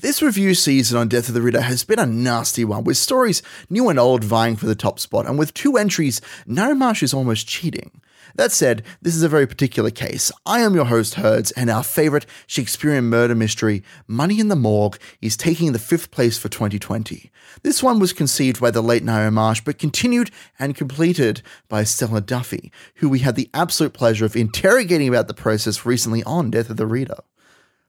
This review season on Death of the Reader has been a nasty one, with stories new and old vying for the top spot, and with two entries, Ngaio Marsh is almost cheating. That said, this is a very particular case. I am your host, Herds, and our favourite Shakespearean murder mystery, Money in the Morgue, is taking the fifth place for 2020. This one was conceived by the late Ngaio Marsh, but continued and completed by Stella Duffy, who we had the absolute pleasure of interrogating about the process recently on Death of the Reader.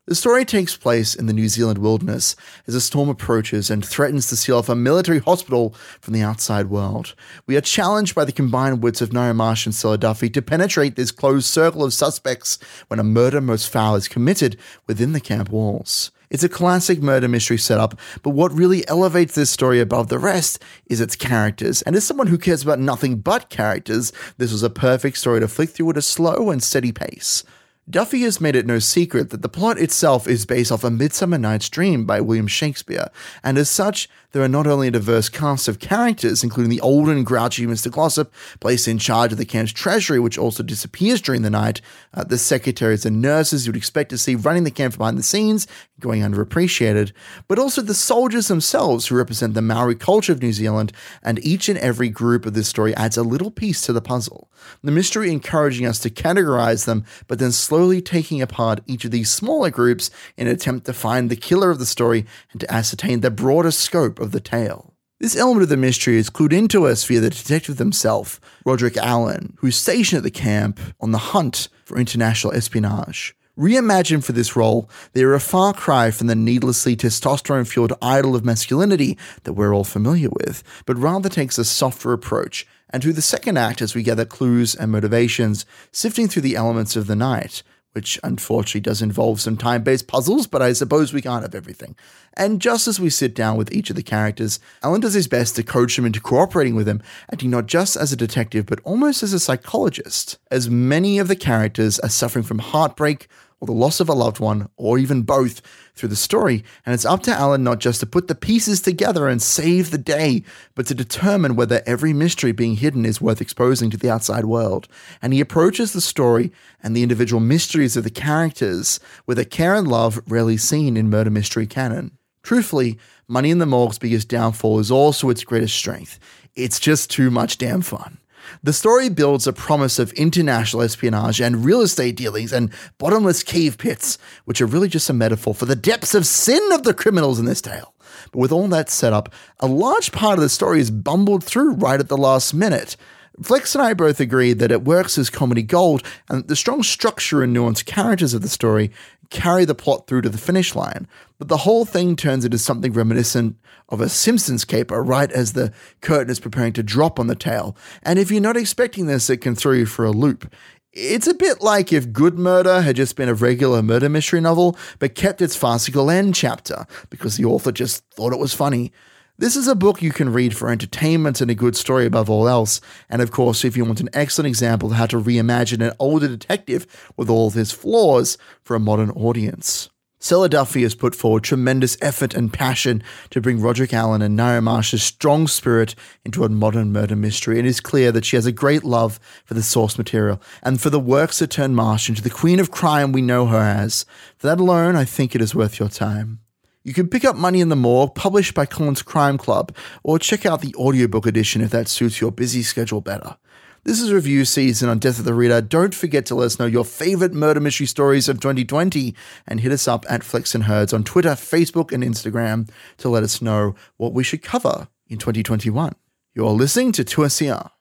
The story takes place in the New Zealand wilderness as a storm approaches and threatens to seal off a military hospital from the outside world. We are challenged by the combined wits of Ngaio Marsh and Stella Duffy to penetrate this closed circle of suspects when a murder most foul is committed within the camp walls. It's a classic murder mystery setup, but what really elevates this story above the rest is its characters. And as someone who cares about nothing but characters, this was a perfect story to flick through at a slow and steady pace. Duffy has made it no secret that the plot itself is based off A Midsummer Night's Dream by William Shakespeare, and as such, there are not only a diverse cast of characters, including the old and grouchy Mr. Glossop, placed in charge of the camp's treasury, which also disappears during the night, uh, the secretaries and nurses you'd expect to see running the camp behind the scenes, going underappreciated, but also the soldiers themselves who represent the Maori culture of New Zealand, and each and every group of this story adds a little piece to the puzzle. The mystery encouraging us to categorize them, but then slowly taking apart each of these smaller groups in an attempt to find the killer of the story and to ascertain the broader scope of the tale. This element of the mystery is clued into us via the detective himself, Roderick Alleyn, who's stationed at the camp on the hunt for international espionage. Reimagined for this role, they are a far cry from the needlessly testosterone fueled idol of masculinity that we're all familiar with, but rather takes a softer approach. And through the second act, as we gather clues and motivations, sifting through the elements of the night, which unfortunately does involve some time based puzzles, but I suppose we can't have everything. And just as we sit down with each of the characters, Alleyn does his best to coach them into cooperating with him, acting not just as a detective, but almost as a psychologist, as many of the characters are suffering from heartbreak or the loss of a loved one, or even both, through the story. And it's up to Alleyn not just to put the pieces together and save the day, but to determine whether every mystery being hidden is worth exposing to the outside world. And he approaches the story and the individual mysteries of the characters with a care and love rarely seen in murder mystery canon. Truthfully, Money in the Morgue's biggest downfall is also its greatest strength. It's just too much damn fun. The story builds a promise of international espionage and real estate dealings and bottomless cave pits, which are really just a metaphor for the depths of sin of the criminals in this tale. But with all that set up, a large part of the story is bumbled through right at the last minute. Flex and I both agree that it works as comedy gold, and the strong structure and nuanced characters of the story carry the plot through to the finish line. But the whole thing turns into something reminiscent of a Simpsons caper right as the curtain is preparing to drop on the tale. And if you're not expecting this, it can throw you for a loop. It's a bit like if Good Murder had just been a regular murder mystery novel, but kept its farcical end chapter because the author just thought it was funny. This is a book you can read for entertainment and a good story above all else. And of course, if you want an excellent example of how to reimagine an older detective with all of his flaws for a modern audience. Stella Duffy has put forward tremendous effort and passion to bring Roderick Alleyn and Ngaio Marsh's strong spirit into a modern murder mystery. It is clear that she has a great love for the source material and for the works that turn Marsh into the queen of crime we know her as. For that alone, I think it is worth your time. You can pick up Money in the Morgue, published by Collins Crime Club, or check out the audiobook edition if that suits your busy schedule better. This is review season on Death of the Reader. Don't forget to let us know your favorite murder mystery stories of 2020 and hit us up at Flex and Herds on Twitter, Facebook, and Instagram to let us know what we should cover in 2021. You're listening to 2SER.